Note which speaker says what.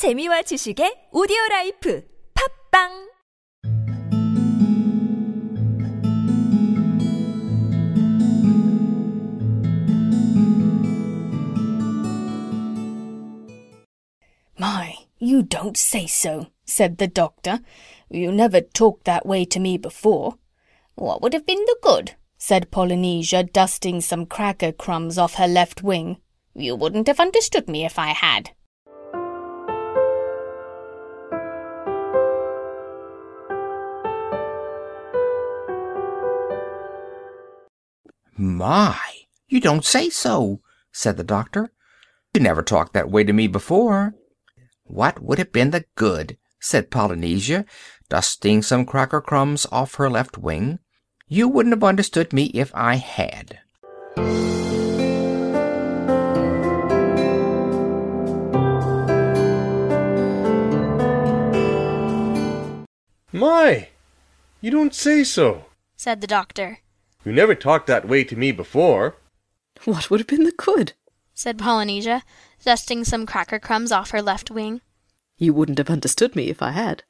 Speaker 1: 재미와 지식의 오디오 라이프 팝빵
Speaker 2: My, you don't say so, said the doctor. You never talked that way to me before. What would have been the good? said Polynesia, dusting some cracker crumbs off her left wing. You wouldn't have understood me if I had.
Speaker 3: My, you don't say so, said the doctor. You never talked that way to me before. What would have been the good? said Polynesia, dusting some cracker crumbs off her left wing. You wouldn't have understood me if I had.
Speaker 4: My, you don't say so.
Speaker 5: said the doctor.
Speaker 4: You never talked that way to me before.
Speaker 6: What would have been the good?
Speaker 5: said Polynesia, dusting some cracker crumbs off her left wing.
Speaker 6: You wouldn't have understood me if I had.